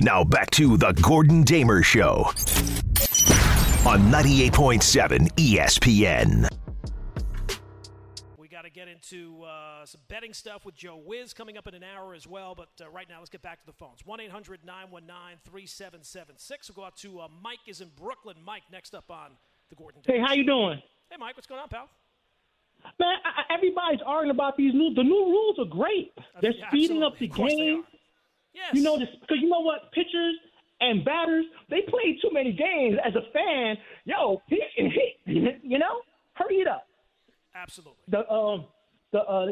Now back to the Gordon Damer Show on 98.7 ESPN. We got to get into uh, some betting stuff with Joe Wiz coming up in an hour as well. But uh, right now, let's get back to the phones. 1 800 919 3776. We'll go out to uh, Mike is in Brooklyn. Mike, next up on the Gordon Damer Hey, how you doing? Hey, Mike, what's going on, pal? Man, I, I- everybody's arguing about these new. The new rules are great. They're Yeah, speeding up the. Of course they game. Yes. You know this because you know what? Pitchers and batters they play too many games. As a fan, yo, hit and hit. You know, hurry it up. Absolutely. The um. The, uh,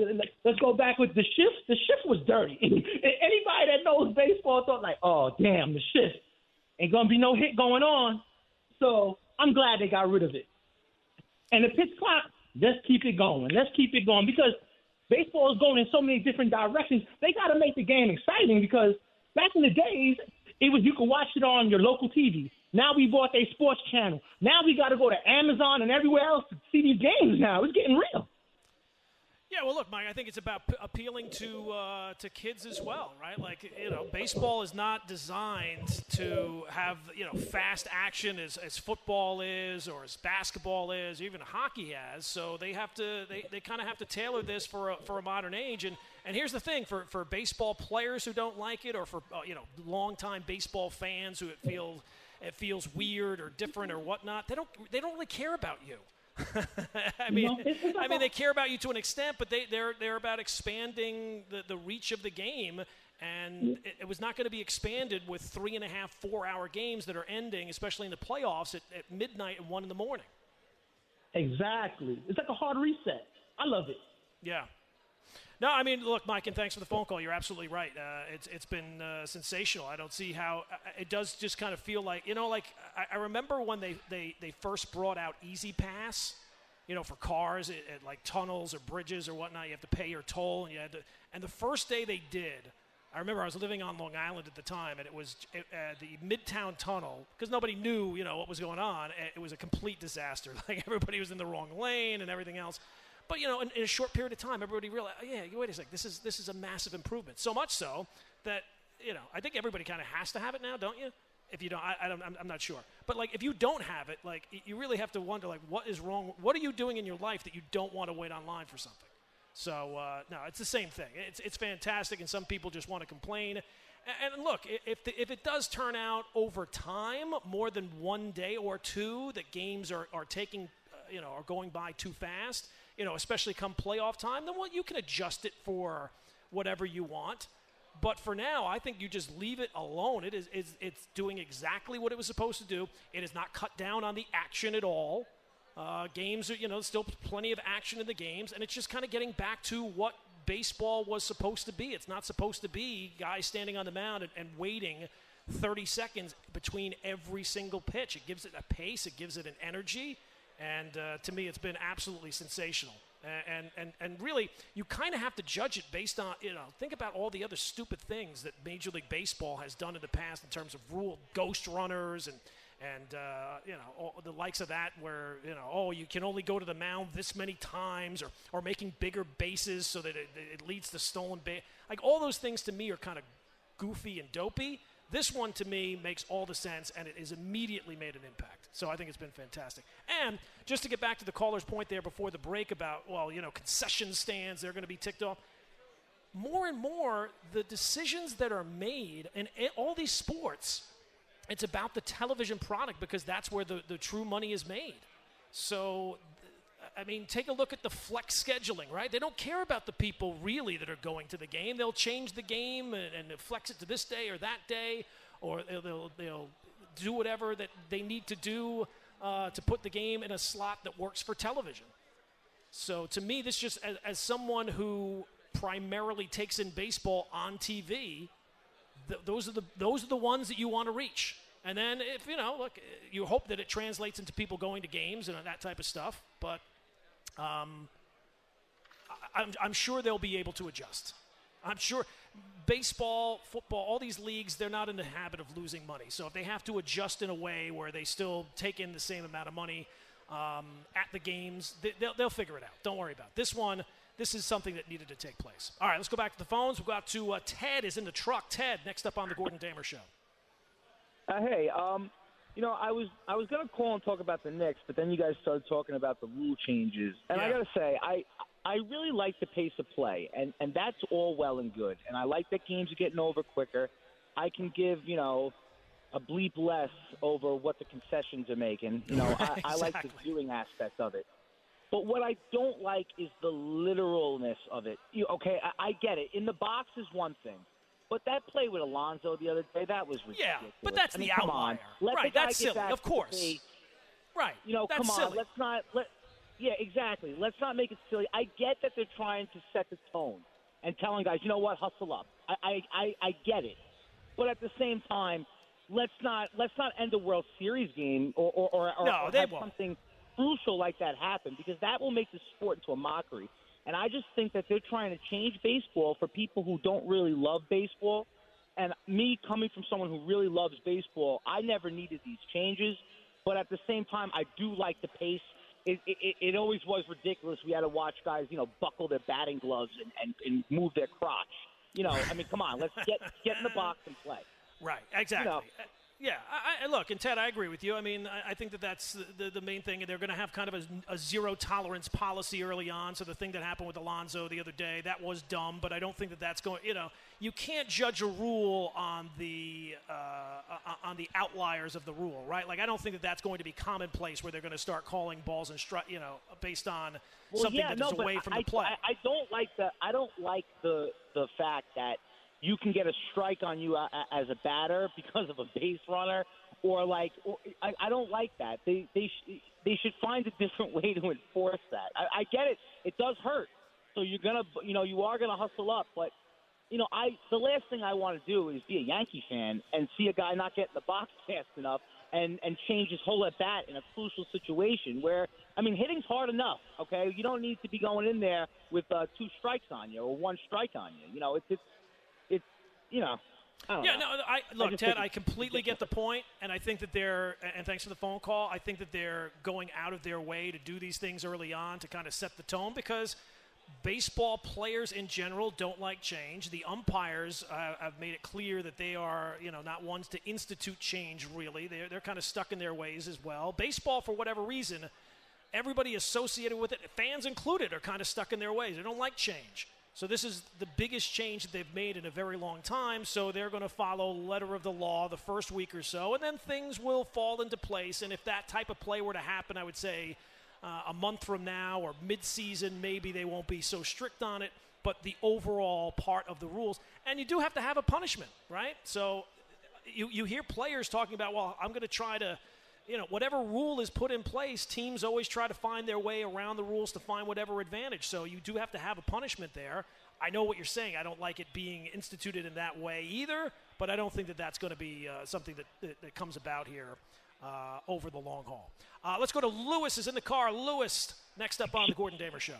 let's go back with the shift. The shift was dirty. Anybody that knows baseball thought like, oh damn, the shift ain't gonna be no hit going on. So I'm glad they got rid of it. And the pitch clock, let's keep it going. Let's keep it going because baseball is going in so many different directions. They got to make the game exciting because back in the days, it was you could watch it on your local TV. Now we bought a sports channel. Now we got to go to Amazon and everywhere else to see these games. Now it's getting real. Yeah, well, look, Mike. I think it's about p- appealing to uh, to kids as well, right? Like, you know, baseball is not designed to have you know fast action as, as football is, or as basketball is, even hockey has. So they have to they, they kind of have to tailor this for a, for a modern age. And and here's the thing for for baseball players who don't like it, or for uh, you know longtime baseball fans who it feel it feels weird or different or whatnot. They don't they don't really care about you. I mean, know, it's- it's I mean, they care about you to an extent, but they, they're they're about expanding the, the reach of the game, and it, it was not going to be expanded with three and a half, four hour games that are ending, especially in the playoffs at, at midnight and one in the morning. Exactly. It's like a hard reset. I love it. Yeah. No, I mean, look, Mike, and thanks for the phone call. You're absolutely right. Uh, it's it's been uh, sensational. I don't see how uh, it does. Just kind of feel like you know, like I, I remember when they, they they first brought out E-ZPass, you know, for cars at, at like tunnels or bridges or whatnot. You have to pay your toll, and you had to. And the first day they did, I remember I was living on Long Island at the time, and it was uh, the Midtown Tunnel because nobody knew, you know, what was going on. It- It was a complete disaster. Like everybody was in the wrong lane and everything else. But you know, in, in a short period of time, everybody realized, oh, yeah, wait a second, this is this is a massive improvement. So much so that you know, I think everybody kind of has to have it now, don't you? If you don't, I, I don't, I'm, I'm not sure. But like, if you don't have it, like, you really have to wonder, like, what is wrong? What are you doing in your life that you don't want to wait online for something? So uh, no, it's the same thing. It's it's fantastic, and some people just want to complain. And, and look, if the, if it does turn out over time, more than one day or two, that games are are taking, uh, you know, are going by too fast, you know, especially come playoff time, then well, you can adjust it for whatever you want. But for now, I think you just leave it alone. It is, is it's doing exactly what it was supposed to do. It is not cut down on the action at all. Uh, games are, you know, still plenty of action in the games, and it's just kind of getting back to what baseball was supposed to be. It's not supposed to be guys standing on the mound and, and waiting 30 seconds between every single pitch. It gives it a pace, it gives it an energy, and uh, to me, it's been absolutely sensational. And, and, and really, you kind of have to judge it based on, you know, think about all the other stupid things that Major League Baseball has done in the past in terms of rule ghost runners and, and uh, you know, the likes of that where, you know, oh, you can only go to the mound this many times or, or making bigger bases so that it, it leads to stolen base. Like, all those things to me are kind of goofy and dopey. This one to me makes all the sense, and it has immediately made an impact. So I think it's been fantastic. And just to get back to the caller's point there before the break about, well, you know, concession stands, they're going to be ticked off. More and more, the decisions that are made in all these sports, it's about the television product because that's where the, the true money is made. So, I mean, take a look at the flex scheduling, right? They don't care about the people really that are going to the game. They'll change the game and, and flex it to this day or that day, or they'll, they'll, they'll do whatever that they need to do uh, to put the game in a slot that works for television. So to me, this just as, as someone who primarily takes in baseball on TV, th- those are the those are the ones that you want to reach. And then if you know, look, you hope that it translates into people going to games and that type of stuff. But um, I, I'm, I'm sure they'll be able to adjust. I'm sure baseball, football, all these leagues, they're not in the habit of losing money. So if they have to adjust in a way where they still take in the same amount of money um, at the games, they, they'll, they'll figure it out. Don't worry about it. this one. This is something that needed to take place. All right, let's go back to the phones. We'll go out to uh, Ted is in the truck. Ted, next up on the Gordon Damer Show. Uh, hey, um, you know, I was I was gonna call and talk about the Knicks, but then you guys started talking about the rule changes, and I gotta say, I I really like the pace of play, and and that's all well and good, and I like that games are getting over quicker. I can give you know a bleep less over what the concessions are making. You know, I, I like the viewing aspect of it. But what I don't like is the literalness of it. You, okay, I, I get it. In the box is one thing. But that play with Alonso the other day, that was ridiculous. Yeah, but that's I mean, the come on. outlier. Let Right, the that's silly, of course. Right. You know, That's come on. silly. Let's not let. Yeah, exactly. Let's not make it silly. I get that they're trying to set the tone and telling guys, you know what, hustle up. I, I, I, I get it, but at the same time, let's not let's not end a World Series game or or, or, or, No, or have won't. something crucial like that happen because that will make the sport into a mockery. And I just think that they're trying to change baseball for people who don't really love baseball. And me coming from someone who really loves baseball, I never needed these changes. But at the same time, I do like the pace. It, it, it always was ridiculous. We had to watch guys, you know, buckle their batting gloves and, and, and move their crotch. You know, I mean, come on, let's get get in the box and play. Right, exactly. know. Uh, Yeah, I, I, look, and Ted, I agree with you. I mean, I, I think that that's the, the, the main thing. They're going to have kind of a, a zero tolerance policy early on. So the thing that happened with Alonso the other day, that was dumb, but I don't think that that's going. You know, you can't judge a rule on the uh, on the outliers of the rule, right? Like, I don't think that that's going to be commonplace where they're going to start calling balls and strike, you know, based on Well, something yeah, that no, is away from I, the play. I, I don't like the I don't like the the fact that you can get a strike on you a- as a batter because of a base runner, or like I, don't like that. They they they should find a different way to enforce that. I, I get it; it does hurt. So you're gonna you know you are gonna hustle up, but you know I the last thing I want to do is be a Yankee fan and see a guy not get in the box fast enough and and change his whole at bat in a crucial situation where I mean hitting's hard enough. Okay, you don't need to be going in there with uh, two strikes on you or one strike on you. You know, it's it's it's you know. I Yeah, know. no, I look, just Ted. I completely get the point, and I think that they're. And thanks for the phone call. I think that they're going out of their way to do these things early on to kind of set the tone because baseball players in general don't like change. The umpires uh, have made it clear that they are, you know, not ones to institute change. Really, they're they're kind of stuck in their ways as well. Baseball, for whatever reason, everybody associated with it, fans included, are kind of stuck in their ways. They don't like change. So this is the biggest change that they've made in a very long time. So they're going to follow letter of the law the first week or so, and then things will fall into place. And if that type of play were to happen, I would say uh, a month from now or mid-season, maybe they won't be so strict on it. But the overall part of the rules, and you do have to have a punishment, right? So you, you hear players talking about, well, I'm going to try to, you know, whatever rule is put in place, teams always try to find their way around the rules to find whatever advantage. So you do have to have a punishment there. I know what you're saying. I don't like it being instituted in that way either, but I don't think that that's going to be uh, something that, that, that comes about here uh, over the long haul. Uh, let's go to Lewis is in the car. Lewis, next up on the Gordon Damer Show.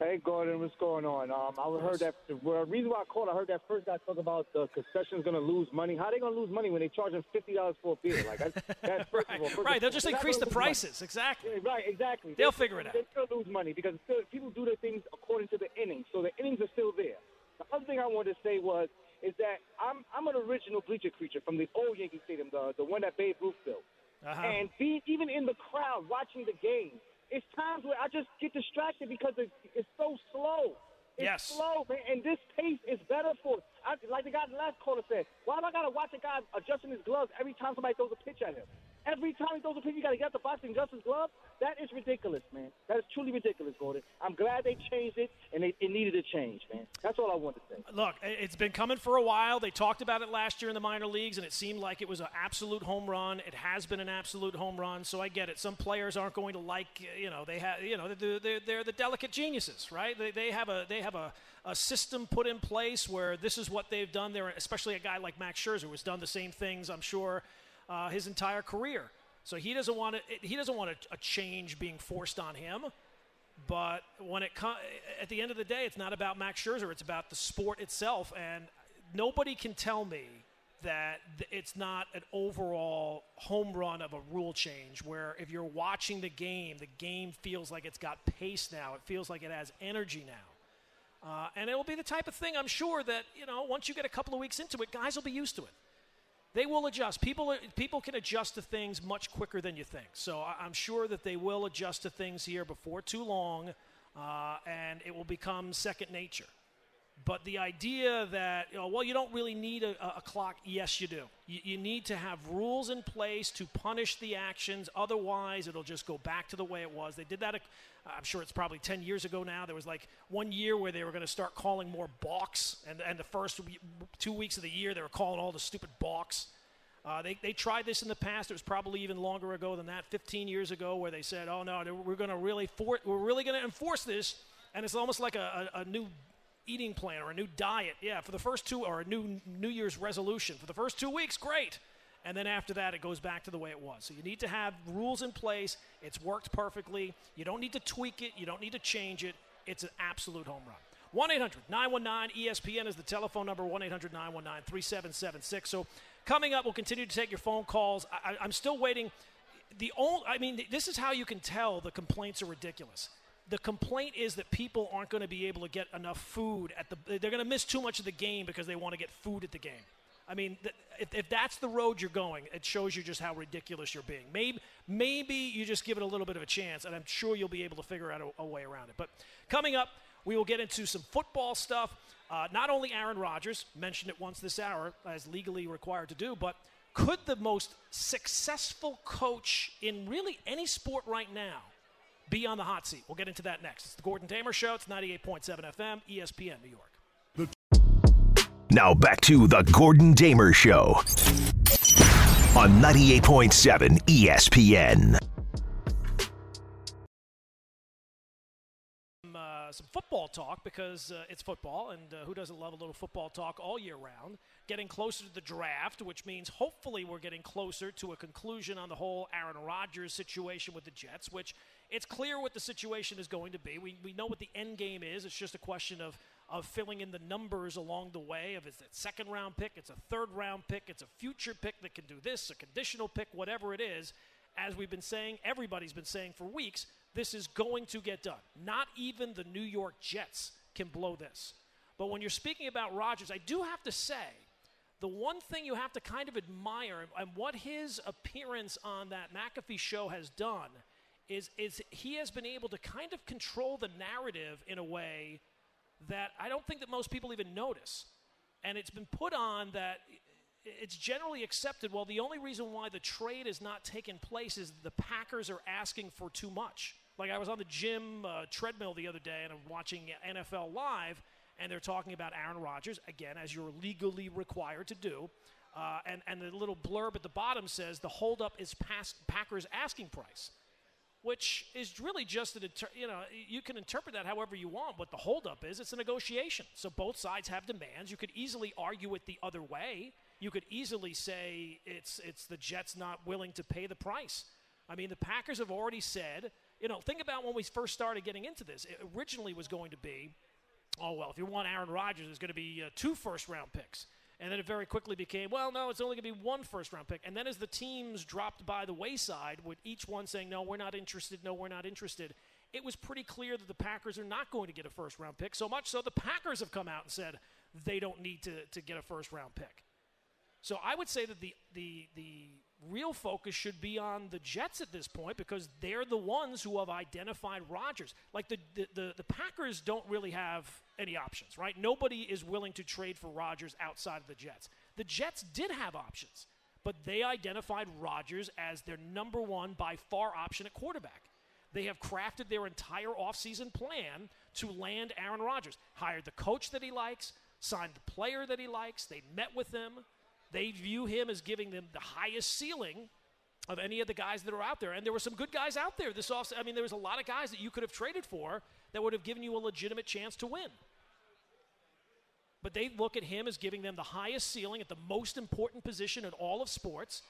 Hey Gordon, what's going on? Um, I heard that. Well, the reason why I called, I heard that first guy talk about the concession's going to lose money. How are they going to lose money when they charge them fifty dollars for a beer? Like that's, that's first of all. First right, of they'll just increase the gonna money. prices. Exactly. Yeah, right, exactly. They'll They- figure it out. They still lose money because still, people do their things according to the innings, so the innings are still there. The other thing I wanted to say was is that I'm I'm an original bleacher creature from the old Yankee Stadium, the the one that Babe Ruth built. Uh-huh. And be, even in the crowd watching the game, it's times where I just get distracted because it, it's so slow. It's Yes. slow, man, and this pace is better for. I, like the guy in the last caller said, why do I gotta watch a guy adjusting his gloves every time somebody throws a pitch at him? Every time he throws a pitch, you gotta get the box and his glove. That is ridiculous, man. That is truly ridiculous, Gordon. I'm glad they changed it, and it, it needed a change, man. That's all I wanted to say. Look, it's been coming for a while. They talked about it last year in the minor leagues, and it seemed like it was an absolute home run. It has been an absolute home run, so I get it. Some players aren't going to like, uh, you know, they have, you know, they're, they're, they're the delicate geniuses, right? They, they have a they have a, a system put in place where this is what they've done. There, especially a guy like Max Scherzer, who's done the same things, I'm sure, uh, his entire career. So he doesn't want it. He doesn't want a, a change being forced on him. But when it comes, at the end of the day, it's not about Max Scherzer. It's about the sport itself, and nobody can tell me that th- it's not an overall home run of a rule change. Where if you're watching the game, the game feels like it's got pace now. It feels like it has energy now, uh, and it will be the type of thing I'm sure that you know once you get a couple of weeks into it, guys will be used to it. They will adjust. People people can adjust to things much quicker than you think. So I'm sure that they will adjust to things here before too long, uh, and it will become second nature. But the idea that, you know, well, you don't really need a, a clock, yes, you do. You, you, need to have rules in place to punish the actions. Otherwise, it'll just go back to the way it was. They did that, I'm sure it's probably 10 years ago now. There was like one year where they were going to start calling more balks. And, and the first two weeks of the year, they were calling all the stupid balks. Uh, they, they tried this in the past. It was probably even longer ago than that, 15 years ago, where they said, "Oh no, we're going to really for- we're really going to enforce this," and it's almost like a, a, a new eating plan or a new diet. Yeah, for the first two, or a new New Year's resolution. For the first two weeks, great. And then after that, it goes back to the way it was. So you need to have rules in place. It's worked perfectly. You don't need to tweak it, you don't need to change it. It's an absolute home run. 1 800 919 ESPN is the telephone number 1 800 919 3776. So coming up, we'll continue to take your phone calls. I, am still waiting. The only, I mean, this is how you can tell the complaints are ridiculous the complaint is that people aren't going to be able to get enough food at the they're going to miss too much of the game because they want to get food at the game. I mean if, if that's the road you're going it shows you just how ridiculous you're being. Maybe maybe you just give it a little bit of a chance and i'm sure you'll be able to figure out a, a way around it. But coming up we will get into some football stuff. Uh, not only aaron rodgers mentioned it once this hour as legally required to do but could the most successful coach in really any sport right now be on the hot seat. We'll get into that next. It's the Gordon Damer Show. It's 98.7 FM, ESPN, New York. Now back to the Gordon Damer Show on 98.7 ESPN. Uh, some football talk because uh, it's football, and uh, who doesn't love a little football talk all year round? Getting closer to the draft, which means hopefully we're getting closer to a conclusion on the whole Aaron Rodgers situation with the Jets, which it's clear what the situation is going to be. We, we know what the end game is. It's just a question of, of filling in the numbers along the way. Of it's a second round pick, it's a third round pick, it's a future pick that can do this, a conditional pick, whatever it is. As we've been saying, everybody's been saying for weeks, this is going to get done. Not even the New York Jets can blow this. But when you're speaking about Rodgers, I do have to say, the one thing you have to kind of admire and what his appearance on that McAfee show has done – is, is he has been able to kind of control the narrative in a way that I don't think that most people even notice. And it's been put on that it's generally accepted. Well, the only reason why the trade is not taking place is the Packers are asking for too much. Like I was on the gym uh, treadmill the other day and I'm watching NFL Live, and they're talking about Aaron Rodgers, again, as you're legally required to do. Uh, and, and the little blurb at the bottom says the holdup is past Packers' asking price which is really just an, you know, you can interpret that however you want. What the holdup is, it's a negotiation. So both sides have demands. You could easily argue it the other way. You could easily say it's it's the Jets not willing to pay the price. I mean, the Packers have already said, you know, think about when we first started getting into this. It originally was going to be, oh well, if you want Aaron Rodgers, there's going to be uh, two first round picks. And then it very quickly became, well, no, it's only going to be one first round pick. And then as the teams dropped by the wayside, with each one saying, no, we're not interested, no, we're not interested, it was pretty clear that the Packers are not going to get a first round pick. So much so the Packers have come out and said they don't need to, to get a first round pick. So I would say that the, the, the real focus should be on the Jets at this point because they're the ones who have identified Rodgers. Like the, the, the, the Packers don't really have any options, right? Nobody is willing to trade for Rodgers outside of the Jets. The Jets did have options, but they identified Rodgers as their number one by far option at quarterback. They have crafted their entire offseason plan to land Aaron Rodgers. Hired the coach that he likes, signed the player that he likes, they met with him. They view him as giving them the highest ceiling of any of the guys that are out there. And there were some good guys out there this offseason. I mean, there was a lot of guys that you could have traded for that would have given you a legitimate chance to win. But they look at him as giving them the highest ceiling at the most important position in all of sports.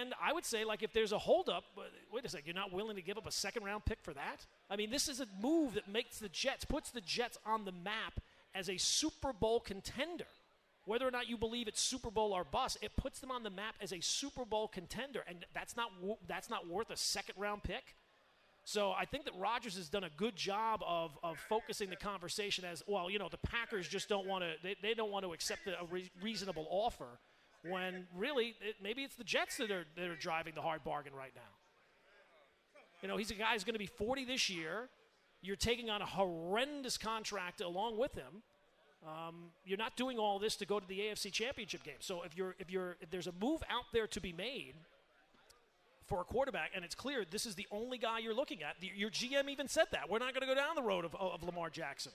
And I would say, like, if there's a holdup, wait a second, you're not willing to give up a second round pick for that? I mean, this is a move that makes the Jets, puts the Jets on the map as a Super Bowl contender. Whether or not you believe it's Super Bowl or bust, it puts them on the map as a Super Bowl contender, and that's not that's not worth a second round pick. So I think that Rodgers has done a good job of, of focusing the conversation as well. You know, the Packers just don't want to they, they don't want to accept a re- reasonable offer. when really it, maybe it's the Jets that are, that are driving the hard bargain right now. You know, he's a guy who's going to be 40 this year. You're taking on a horrendous contract along with him. Um, you're not doing all this to go to the AFC Championship game. So if you're if you're if there's a move out there to be made for a quarterback, and it's clear this is the only guy you're looking at. Your GM even said that we're not going to go down the road of, of Lamar Jackson,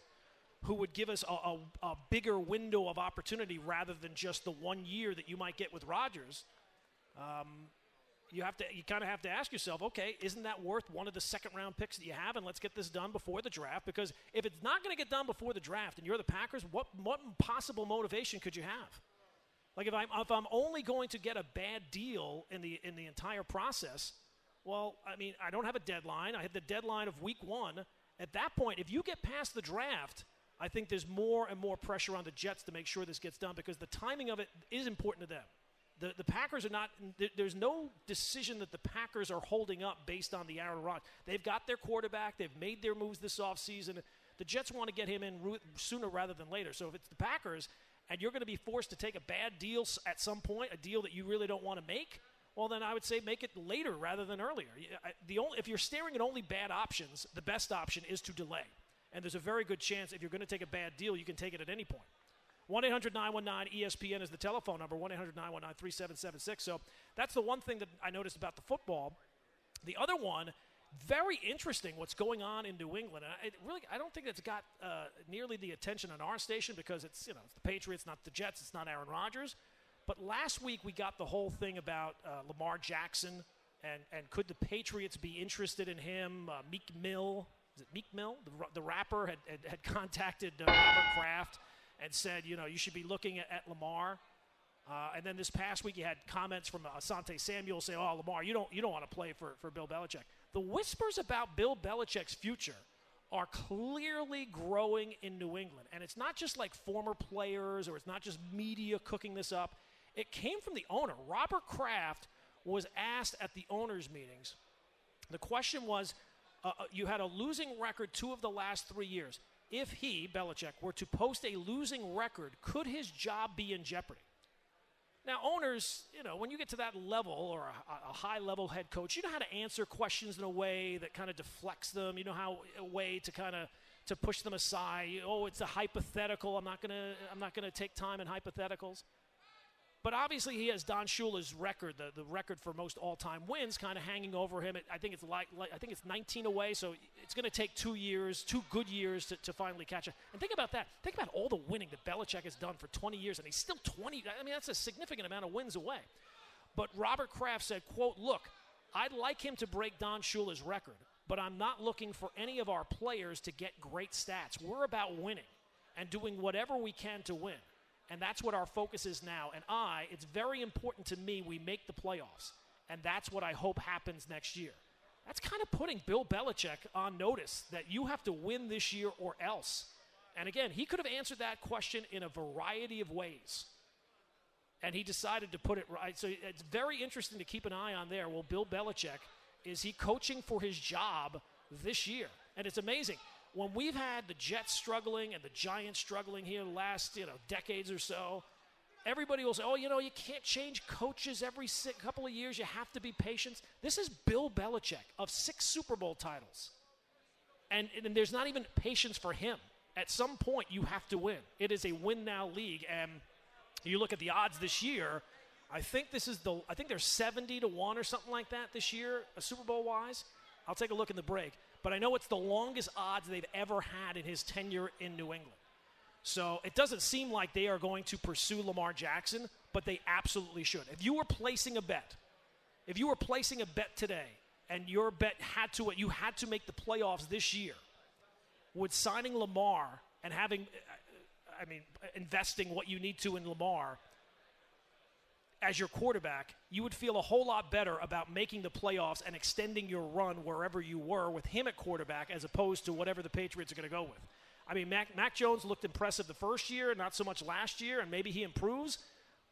who would give us a, a, a bigger window of opportunity rather than just the one year that you might get with Rodgers. Um, you have to you kind of have to ask yourself, okay, isn't that worth one of the second round picks that you have? And let's get this done before the draft. Because if it's not going to get done before the draft, and you're the Packers, what what possible motivation could you have? Like if I'm if I'm only going to get a bad deal in the in the entire process, well, I mean, I don't have a deadline. I have the deadline of week one. At that point, if you get past the draft, I think there's more and more pressure on the Jets to make sure this gets done because the timing of it is important to them. The, the Packers are not, there's no decision that the Packers are holding up based on the Aaron Rodgers. They've got their quarterback, they've made their moves this offseason. The Jets want to get him in sooner rather than later. So if it's the Packers and you're going to be forced to take a bad deal at some point, a deal that you really don't want to make, well, then I would say make it later rather than earlier. The only, if you're staring at only bad options, the best option is to delay. And there's a very good chance if you're going to take a bad deal, you can take it at any point. 1 800 919 ESPN is the telephone number, 1 800 919 3776. So that's the one thing that I noticed about the football. The other one, very interesting what's going on in New England. And it really, I don't think it's got uh, nearly the attention on our station because it's, you know, it's the Patriots, not the Jets, it's not Aaron Rodgers. But last week we got the whole thing about uh, Lamar Jackson and, and could the Patriots be interested in him? Uh, Meek Mill, is it Meek Mill? The, the rapper had, had, had contacted uh, Robert Kraft and said, you know, you should be looking at, at Lamar. Uh, and then this past week, you had comments from Asante Samuel saying, "Oh, Lamar, you don't you don't want to play for, for Bill Belichick." The whispers about Bill Belichick's future are clearly growing in New England, and it's not just like former players or it's not just media cooking this up. It came from the owner. Robert Kraft was asked at the owners' meetings. The question was, uh, uh you had a losing record two of the last three years if he, Belichick, were to post a losing record, could his job be in jeopardy? Now, owners, you know, when you get to that level or a, a, high level head coach, you know how to answer questions in a way that kind of deflects them. You know how a way to kind of to push them aside. Oh, it's a hypothetical. I'm not gonna I'm not gonna take time in hypotheticals. But obviously, he has Don Shula's record, the, the record for most all-time wins, kind of hanging over him. I think it's like, like I think it's 19 away, so it's going to take two years, two good years to, to finally catch up. And think about that. Think about all the winning that Belichick has done for 20 years, and he's still 20. I mean, that's a significant amount of wins away. But Robert Kraft said, "quote Look, I'd like him to break Don Shula's record, but I'm not looking for any of our players to get great stats. We're about winning and doing whatever we can to win." And that's what our focus is now. And I, it's very important to me we make the playoffs. And that's what I hope happens next year. That's kind of putting Bill Belichick on notice that you have to win this year or else. And again, he could have answered that question in a variety of ways. And he decided to put it right. So it's very interesting to keep an eye on there. Well, Bill Belichick, is he coaching for his job this year? And it's amazing when we've had the Jets struggling and the Giants struggling here last you know decades or so, everybody will say, "Oh, you know, you can't change coaches every couple of years. You have to be patient." This is Bill Belichick of six Super Bowl titles, and, and there's not even patience for him. At some point, you have to win. It is a win now league, and you look at the odds this year. I think this is the. I think they're 70 to one or something like that this year, a Super Bowl wise. I'll take a look in the break but I know it's the longest odds they've ever had in his tenure in New England. So it doesn't seem like they are going to pursue Lamar Jackson, but they absolutely should. If you were placing a bet, if you were placing a bet today and your bet had to you had to make the playoffs this year, would signing Lamar and having I mean investing what you need to in Lamar as your quarterback, you would feel a whole lot better about making the playoffs and extending your run wherever you were with him at quarterback as opposed to whatever the Patriots are going to go with. I mean, Mac, Mac Jones looked impressive the first year, not so much last year, and maybe he improves.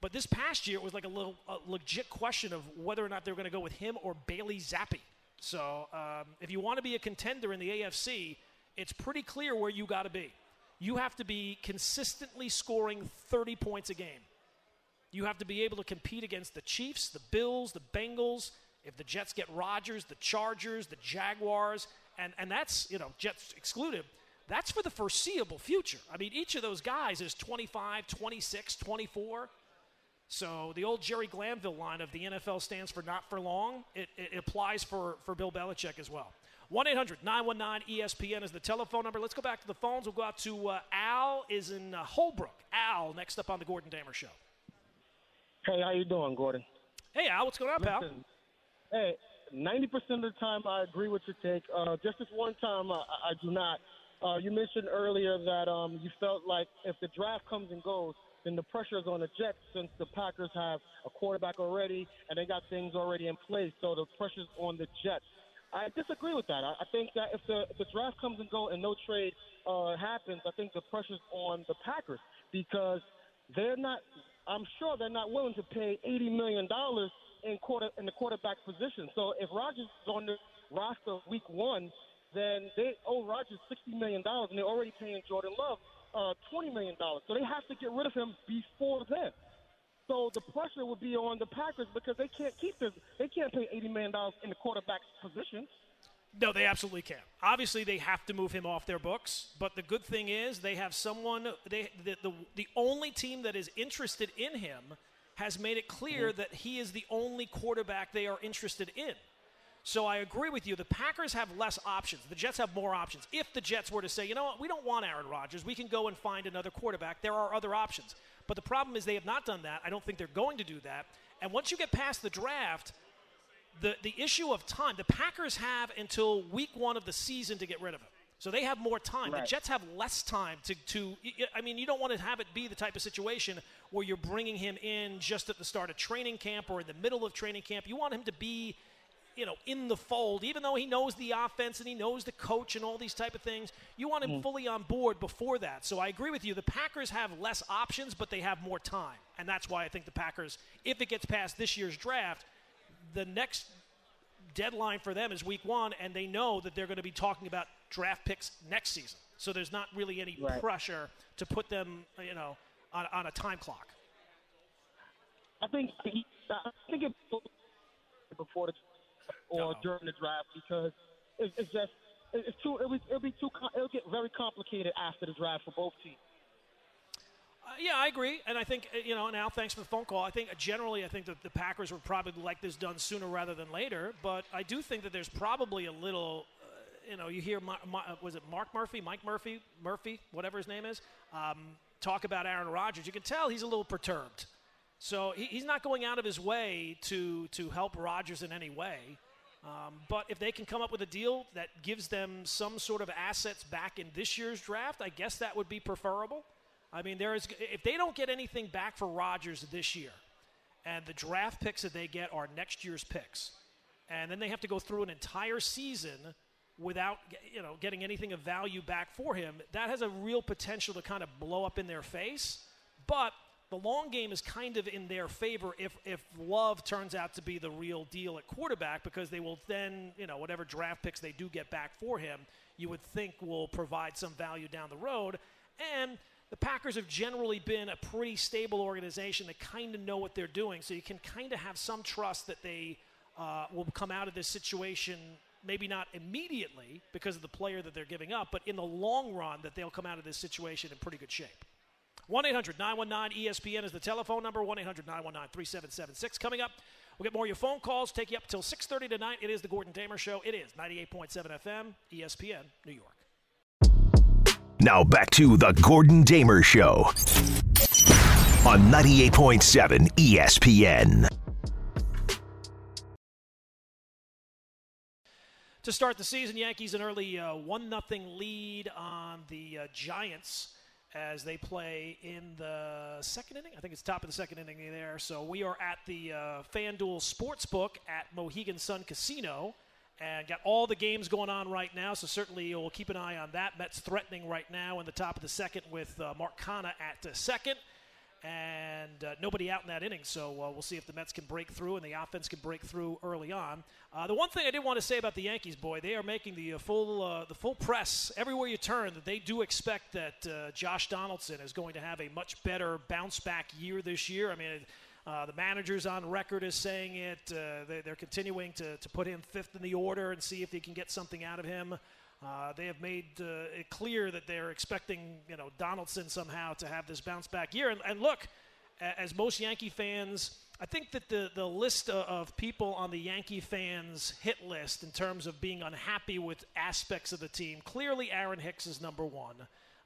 But this past year, it was like a little a legit question of whether or not they were going to go with him or Bailey Zappe. So um, if you want to be a contender in the AFC, it's pretty clear where you got to be. You have to be consistently scoring 30 points a game. You have to be able to compete against the Chiefs, the Bills, the Bengals. If the Jets get Rodgers, the Chargers, the Jaguars, and, and that's, you know, Jets excluded, that's for the foreseeable future. I mean, each of those guys is 25, 26, 24. So the old Jerry Glanville line of the NFL stands for not for long, it, it applies for, for Bill Belichick as well. 1 800 919 ESPN is the telephone number. Let's go back to the phones. We'll go out to uh, Al is in uh, Holbrook. Al, next up on the Gordon Damer Show. Hey, how you doing, Gordon? Hey, Al, what's going on, pal? Listen, hey, ninety percent of the time I agree with your take. Uh, just this one time I, I do not. Uh, you mentioned earlier that um, you felt like if the draft comes and goes, then the pressure is on the Jets since the Packers have a quarterback already and they got things already in place. So the pressure's on the Jets. I disagree with that. I, I think that if the, if the draft comes and goes and no trade uh, happens, I think the pressure's on the Packers because they're not. I'm sure they're not willing to pay eighty million dollars in quarter in the quarterback position. So if Rodgers is on the roster week one, then they owe Rodgers sixty million dollars, and they're already paying Jordan Love uh, twenty million dollars. So they have to get rid of him before then. So the pressure would be on the Packers because they can't keep this. They can't pay eighty million dollars in the quarterback position. No, they absolutely can. Obviously, they have to move him off their books. But the good thing is, they have someone. They the the, the only team that is interested in him has made it clear mm-hmm. that he is the only quarterback they are interested in. So I agree with you. The Packers have less options. The Jets have more options. If the Jets were to say, you know what, we don't want Aaron Rodgers, we can go and find another quarterback, there are other options. But the problem is they have not done that. I don't think they're going to do that. And once you get past the draft, the, the issue of time, the Packers have until week one of the season to get rid of him. So they have more time. Right. The Jets have less time to, to. I mean, you don't want to have it be the type of situation where you're bringing him in just at the start of training camp or in the middle of training camp. You want him to be you know, in the fold, even though he knows the offense and he knows the coach and all these type of things, you want him mm. fully on board before that. So I agree with you. The Packers have less options, but they have more time. And that's why I think the Packers, if it gets past this year's draft, the next deadline for them is week one, and they know that they're going to be talking about draft picks next season. So there's not really any right. pressure to put them, you know, on, on a time clock. I think I think it before the or Uh-oh. during the draft because it's, it's just it's too it'll be, it'll be too it'll get very complicated after the draft for both teams. Uh, yeah, I agree, and I think uh, you know. And now, thanks for the phone call. I think uh, generally, I think that the Packers would probably like this done sooner rather than later. But I do think that there's probably a little, uh, you know, you hear was it Mark Murphy, Mike Murphy, Murphy, whatever his name is, um, talk about Aaron Rodgers. You can tell he's a little perturbed. So he, he's not going out of his way to to help Rodgers in any way. Um, but if they can come up with a deal that gives them some sort of assets back in this year's draft, I guess that would be preferable. I mean, there is if they don't get anything back for Rodgers this year, and the draft picks that they get are next year's picks, and then they have to go through an entire season without you know getting anything of value back for him, that has a real potential to kind of blow up in their face. But the long game is kind of in their favor if if Love turns out to be the real deal at quarterback because they will then, you know, whatever draft picks they do get back for him, you would think will provide some value down the road. And the Packers have generally been a pretty stable organization that kind of know what they're doing, so you can kind of have some trust that they uh, will come out of this situation maybe not immediately because of the player that they're giving up, but in the long run that they'll come out of this situation in pretty good shape. 1 800 919 ESPN is the telephone number. 1 800 919 3776. Coming up, we'll get more of your phone calls. Take you up until 6.30 tonight. It is the Gordon Damer Show. It is 98.7 FM, ESPN, New York. Now back to the Gordon Damer Show on 98.7 ESPN. To start the season, Yankees an early uh, 1 uh, 0 lead on the uh, Giants as they play in the second inning. I think it's top of the second inning there. So we are at the uh, FanDuel Sportsbook at Mohegan Sun Casino and got all the games going on right now. So certainly we'll keep an eye on that. Mets threatening right now in the top of the second with uh, Mark at uh, second. and uh, nobody out in that inning. So uh, we'll see if the Mets can break through and the offense can break through early on. Uh, the one thing I did want to say about the Yankees, boy, they are making the uh, full the full press everywhere you turn that they do expect that Josh Donaldson is going to have a much better bounce back year this year. I mean. Uh, the manager's on record as saying it. Uh, they, are continuing to, to put him fifth in the order and see if they can get something out of him. Uh, they have made uh, it clear that they're expecting, you know, Donaldson somehow to have this bounce back year. And, and look, as most Yankee fans, I think that the, the list of people on the Yankee fans' hit list in terms of being unhappy with aspects of the team, clearly Aaron Hicks is number one.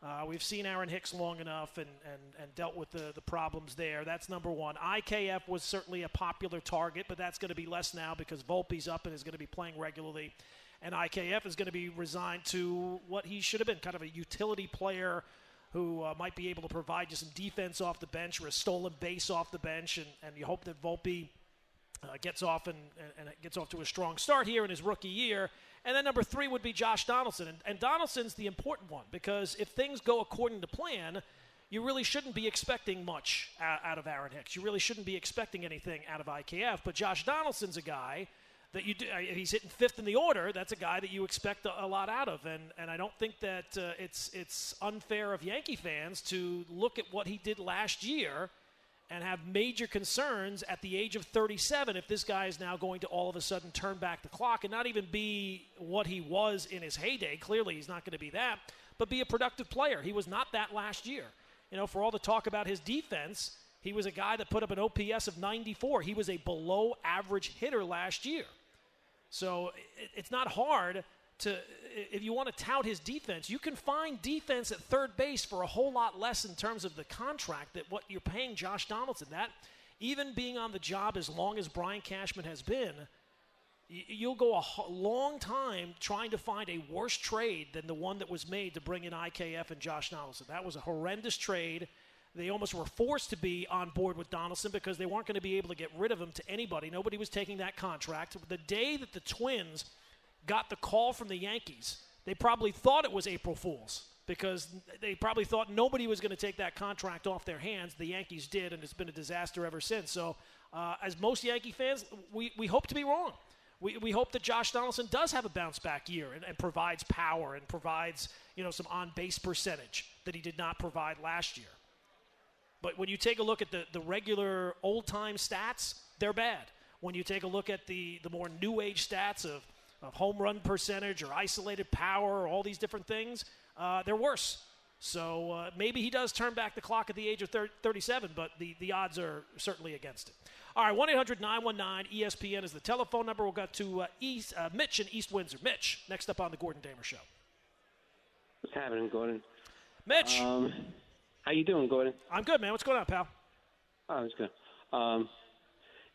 Uh, we've seen Aaron Hicks long enough and, and, and dealt with the, the problems there. That's number one. IKF was certainly a popular target, but that's going to be less now because Volpe's up and is going to be playing regularly and IKF is going to be resigned to what he should have been kind of a utility player who uh, might be able to provide you some defense off the bench or a stolen base off the bench. And, and you hope that Volpe uh, gets off and, and, and, gets off to a strong start here in his rookie year. And then number three would be Josh Donaldson. And, and Donaldson's the important one because if things go according to plan, you really shouldn't be expecting much out of Aaron Hicks. You really shouldn't be expecting anything out of IKF. But Josh Donaldson's a guy – that you do, uh, he's hitting fifth in the order. That's a guy that you expect a, a lot out of, and and I don't think that uh, it's it's unfair of Yankee fans to look at what he did last year and have major concerns at the age of 37 if this guy is now going to all of a sudden turn back the clock and not even be what he was in his heyday. Clearly, he's not going to be that, but be a productive player. He was not that last year. You know, for all the talk about his defense, he was a guy that put up an OPS of 94. He was a below average hitter last year. So it's not hard to, if you want to tout his defense, you can find defense at third base for a whole lot less in terms of the contract that what you're paying Josh Donaldson. That, even being on the job as long as Brian Cashman has been, you'll go a long time trying to find a worse trade than the one that was made to bring in IKF and Josh Donaldson. That was a horrendous trade. They almost were forced to be on board with Donaldson because they weren't going to be able to get rid of him to anybody. Nobody was taking that contract. The day that the Twins got the call from the Yankees, they probably thought it was April Fool's because they probably thought nobody was going to take that contract off their hands. The Yankees did, and it's been a disaster ever since. So, uh, as most Yankee fans, we, we hope to be wrong. We, we hope that Josh Donaldson does have a bounce back year and, and provides power and provides you know some on base percentage that he did not provide last year. But when you take a look at the, the regular old time stats, they're bad. When you take a look at the, the more new age stats of, of home run percentage or isolated power, or all these different things, uh, they're worse. So uh, maybe he does turn back the clock at the age of 30, 37, but the, the odds are certainly against it. All right, 1 800 919 ESPN is the telephone number. We'll go to uh, East, uh, Mitch in East Windsor. Mitch, next up on the Gordon Damer Show. What's happening, Gordon? Mitch. Um, how you doing, Gordon? I'm good, man. What's going on, pal? Oh, it's good. Um,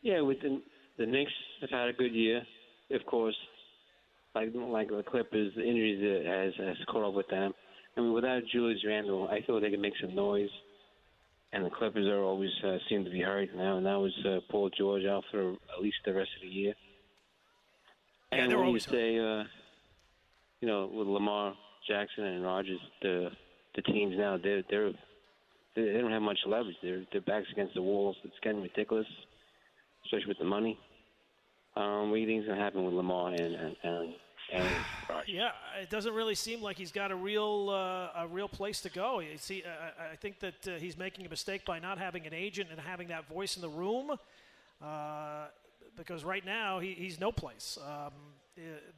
yeah, with the, the Knicks have had a good year, of course. Like like the Clippers, the injuries that has has caught up with them. I mean, without Julius Randle, I thought they could make some noise. And the Clippers are always uh, seem to be hurt now. And now is uh, Paul George out for at least the rest of the year. Yeah, and they're when always you say, uh, you know, with Lamar Jackson and Rodgers, the the teams now they're they're they don't have much leverage. Their their backs against the walls. It's getting ridiculous, especially with the money. Um, what do you think is going to happen with Lamar and and, and, and Yeah, it doesn't really seem like he's got a real uh, a real place to go. You see, uh, I think that uh, he's making a mistake by not having an agent and having that voice in the room. Uh, because right now he, he's no place. Um,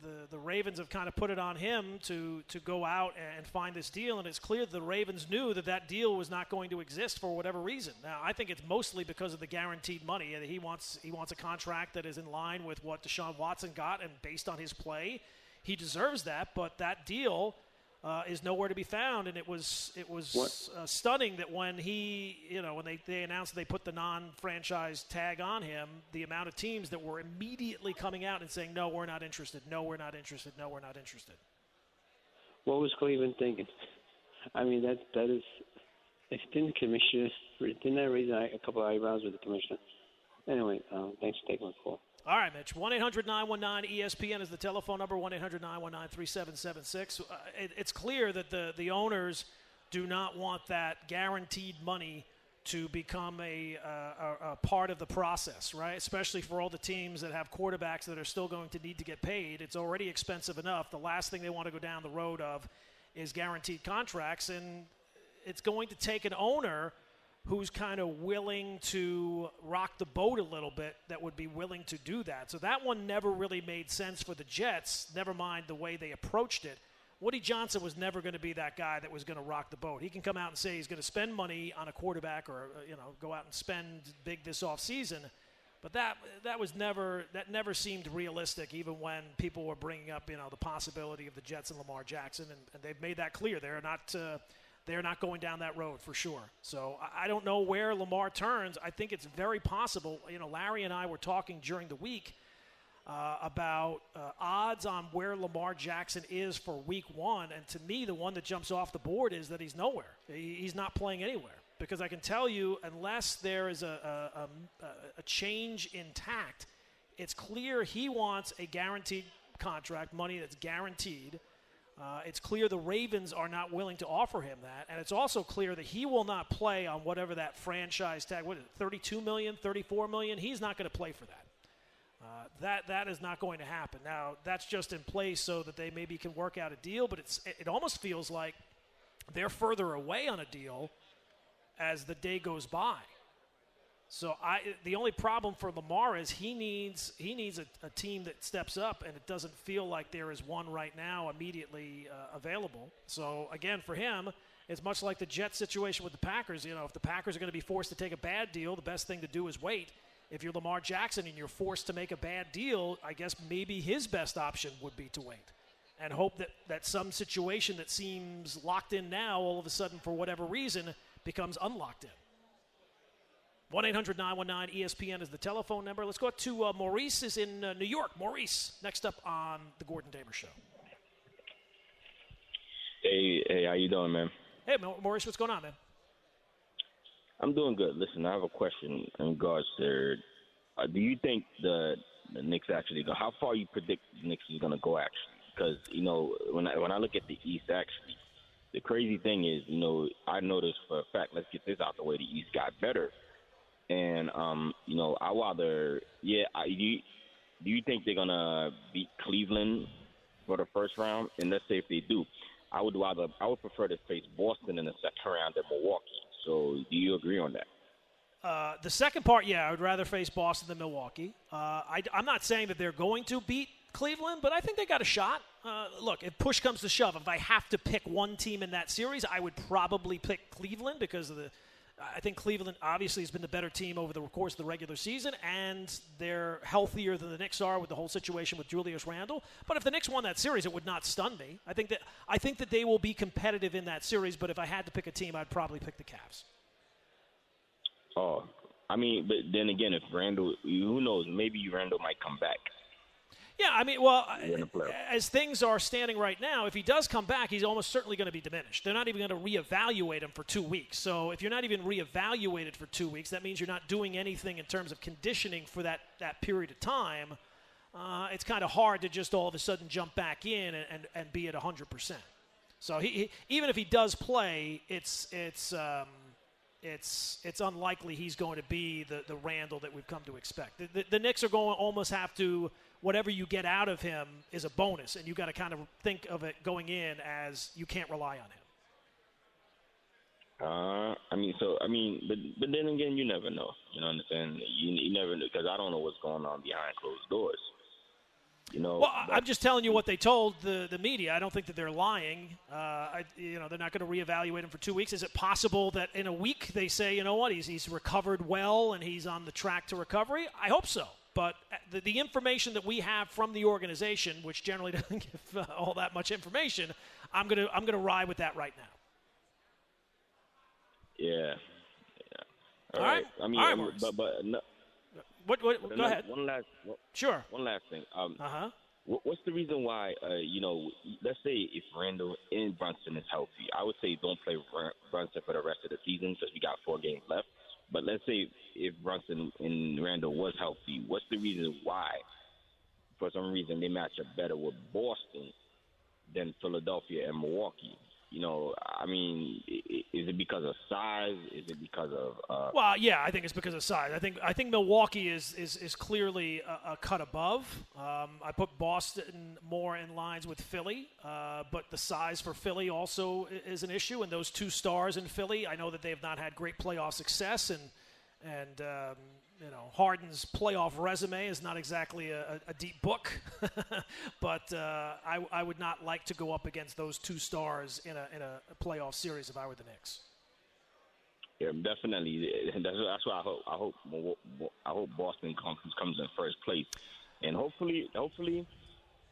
the the Ravens have kind of put it on him to to go out and find this deal, and it's clear the Ravens knew that that deal was not going to exist for whatever reason. Now, I think it's mostly because of the guaranteed money. He wants he wants a contract that is in line with what Deshaun Watson got, and based on his play, he deserves that. But that deal uh, is nowhere to be found. And it was it was uh, stunning that when he you know when they, they announced they put the non-franchise tag on him, the amount of teams that were immediately coming out and saying no, we're not interested, no, we're not interested, no, we're not interested. What was Cleveland thinking? I mean that that is. Didn't the commissioner didn't that raise a couple of eyebrows with the commissioner? Anyway, um, thanks for taking my call. All right, Mitch. 1 800 919 ESPN is the telephone number 1 800 919 3776. Uh, It's clear that the, the owners do not want that guaranteed money to become a, uh, a, a, part of the process, right? Especially for all the teams that have quarterbacks that are still going to need to get paid. It's already expensive enough. The last thing they want to go down the road of is guaranteed contracts, and it's going to take an owner who's kind of willing to rock the boat a little bit that would be willing to do that. So that one never really made sense for the Jets, never mind the way they approached it. Woody Johnson was never going to be that guy that was going to rock the boat. He can come out and say he's going to spend money on a quarterback or uh, you know go out and spend big this off season, but that that was never that never seemed realistic. Even when people were bringing up you know the possibility of the Jets and Lamar Jackson, and, and they've made that clear. They're not. Uh, they're not going down that road for sure. So I don't know where Lamar turns. I think it's very possible. You know, Larry and I were talking during the week uh, about uh, odds on where Lamar Jackson is for week one. And to me, the one that jumps off the board is that he's nowhere. He's not playing anywhere. Because I can tell you, unless there is a, a, a, a change in tact, it's clear he wants a guaranteed contract, money that's guaranteed. Uh, it's clear the Ravens are not willing to offer him that, and it's also clear that he will not play on whatever that franchise tag. What is it? 32 million, 34 million. He's not going to play for that. Uh, that that is not going to happen. Now that's just in place so that they maybe can work out a deal, but it's it almost feels like they're further away on a deal as the day goes by. So I the only problem for Lamar is he needs he needs a, a team that steps up, and it doesn't feel like there is one right now immediately uh, available. So again, for him, it's much like the Jet situation with the Packers. You know, if the Packers are going to be forced to take a bad deal, the best thing to do is wait if you're Lamar Jackson and you're forced to make a bad deal, I guess maybe his best option would be to wait and hope that, that some situation that seems locked in now, all of a sudden, for whatever reason, becomes unlocked in. 1 800 919 ESPN is the telephone number. Let's go to uh, Maurice is in uh, New York. Maurice, next up on the Gordon Damer Show. Hey, hey, how you doing, man? Hey, Maurice, what's going on, man? I'm doing good. Listen, I have a question in regards to uh, do you think the the Knicks actually go? How far you predict the Knicks is going to go actually? Because you know when I when I look at the East actually, the crazy thing is you know I noticed for a fact. Let's get this out the way. The East got better, and um you know I rather yeah. I, do you, do you think they're gonna beat Cleveland for the first round? And let's say if they do, I would rather I would prefer to face Boston in the second round than Milwaukee. So, do you agree on that? Uh, the second part, yeah, I would rather face Boston than Milwaukee. Uh, I, am not saying that they're going to beat Cleveland, but I think they got a shot. Uh, look, if push comes to shove, if I have to pick one team in that series, I would probably pick Cleveland because of the. I think Cleveland obviously has been the better team over the course of the regular season, and they're healthier than the Knicks are with the whole situation with Julius Randle. But if the Knicks won that series, it would not stun me. I think that I think that they will be competitive in that series. But if I had to pick a team, I'd probably pick the Cavs. Oh, I mean, but then again, if Randle, who knows? Maybe Randle might come back. Yeah, I mean, well, as things are standing right now, if he does come back, he's almost certainly going to be diminished. They're not even going to reevaluate him for two weeks. So if you're not even reevaluated for two weeks, that means you're not doing anything in terms of conditioning for that, that period of time. Uh, it's kind of hard to just all of a sudden jump back in and, and, and be at 100%. So he, he, even if he does play, it's, it's, um, it's, it's unlikely he's going to be the, the Randle that we've come to expect. The, the, the Knicks are going to almost have to – whatever you get out of him is a bonus, and you got to kind of think of it going in as you can't rely on him. Uh, I mean, so I mean, but but then again, you never know. You know, understand? You, you never know because I don't know what's going on behind closed doors. You know. Well, I'm just telling you what they told the the media. I don't think that they're lying. Uh, I, you know, they're not going to reevaluate him for two weeks. Is it possible that in a week they say, you know what, he's he's recovered well and he's on the track to recovery? I hope so. But uh, the, the, information that we have from the organization, which generally doesn't give uh, all that much information, I'm gonna I'm gonna ride with that right now. Yeah. yeah. all, all right. I mean, all right, but but no, what, what, go ahead. One last. sure. One last thing. Um, uh huh. What's the reason why? Uh, you know, let's say if Randle and Brunson is healthy, I would say don't play Brunson for the rest of the season because we got four games left. But let's say if Brunson and Randle was healthy, what's the reason why, for some reason, they match up better with Boston than Philadelphia and Milwaukee? You know, I mean, is it because of size? Is it because of? Uh, well, yeah, I think it's because of size. I think I think Milwaukee is is, is clearly a, a cut above. Um, I put Boston more in lines with Philly, uh, but the size for Philly also is an issue. And those two stars in Philly, I know that they have not had great playoff success, and and um, you know, Harden's playoff resume is not exactly a, a deep book, but uh, I, I, would not like to go up against those two stars in a, in a playoff series if I were the Knicks. Yeah, definitely. That's, that's why I hope. I hope. I hope Boston comes comes in first place, and hopefully, hopefully,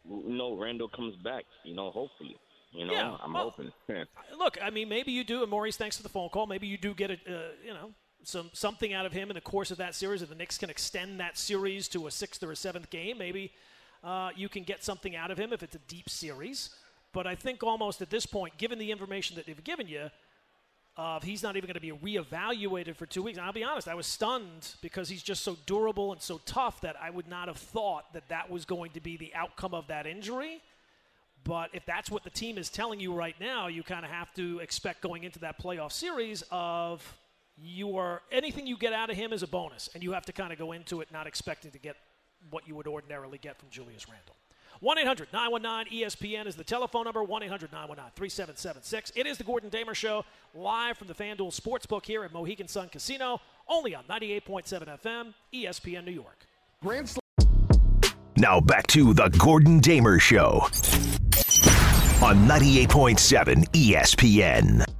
you know, Randle comes back. You know, hopefully. You know, yeah, I'm well, hoping. look, I mean, maybe you do, and Maurice, thanks for the phone call. Maybe you do get a, uh, you know, some something out of him in the course of that series. If the Knicks can extend that series to a sixth or a seventh game, maybe uh, you can get something out of him if it's a deep series. But I think almost at this point, given the information that they've given you, uh, he's not even going to be reevaluated for two weeks. And I'll be honest, I was stunned because he's just so durable and so tough that I would not have thought that that was going to be the outcome of that injury. But if that's what the team is telling you right now, you kind of have to expect going into that playoff series of you are anything you get out of him is a bonus, and you have to kind of go into it not expecting to get what you would ordinarily get from Julius Randle. 1 800 919 ESPN is the telephone number 1 800 919 3776. It is the Gordon Damer Show, live from the FanDuel Sportsbook here at Mohegan Sun Casino, only on 98.7 FM, ESPN New York. Grand now back to the Gordon Damer Show on 98.7 ESPN.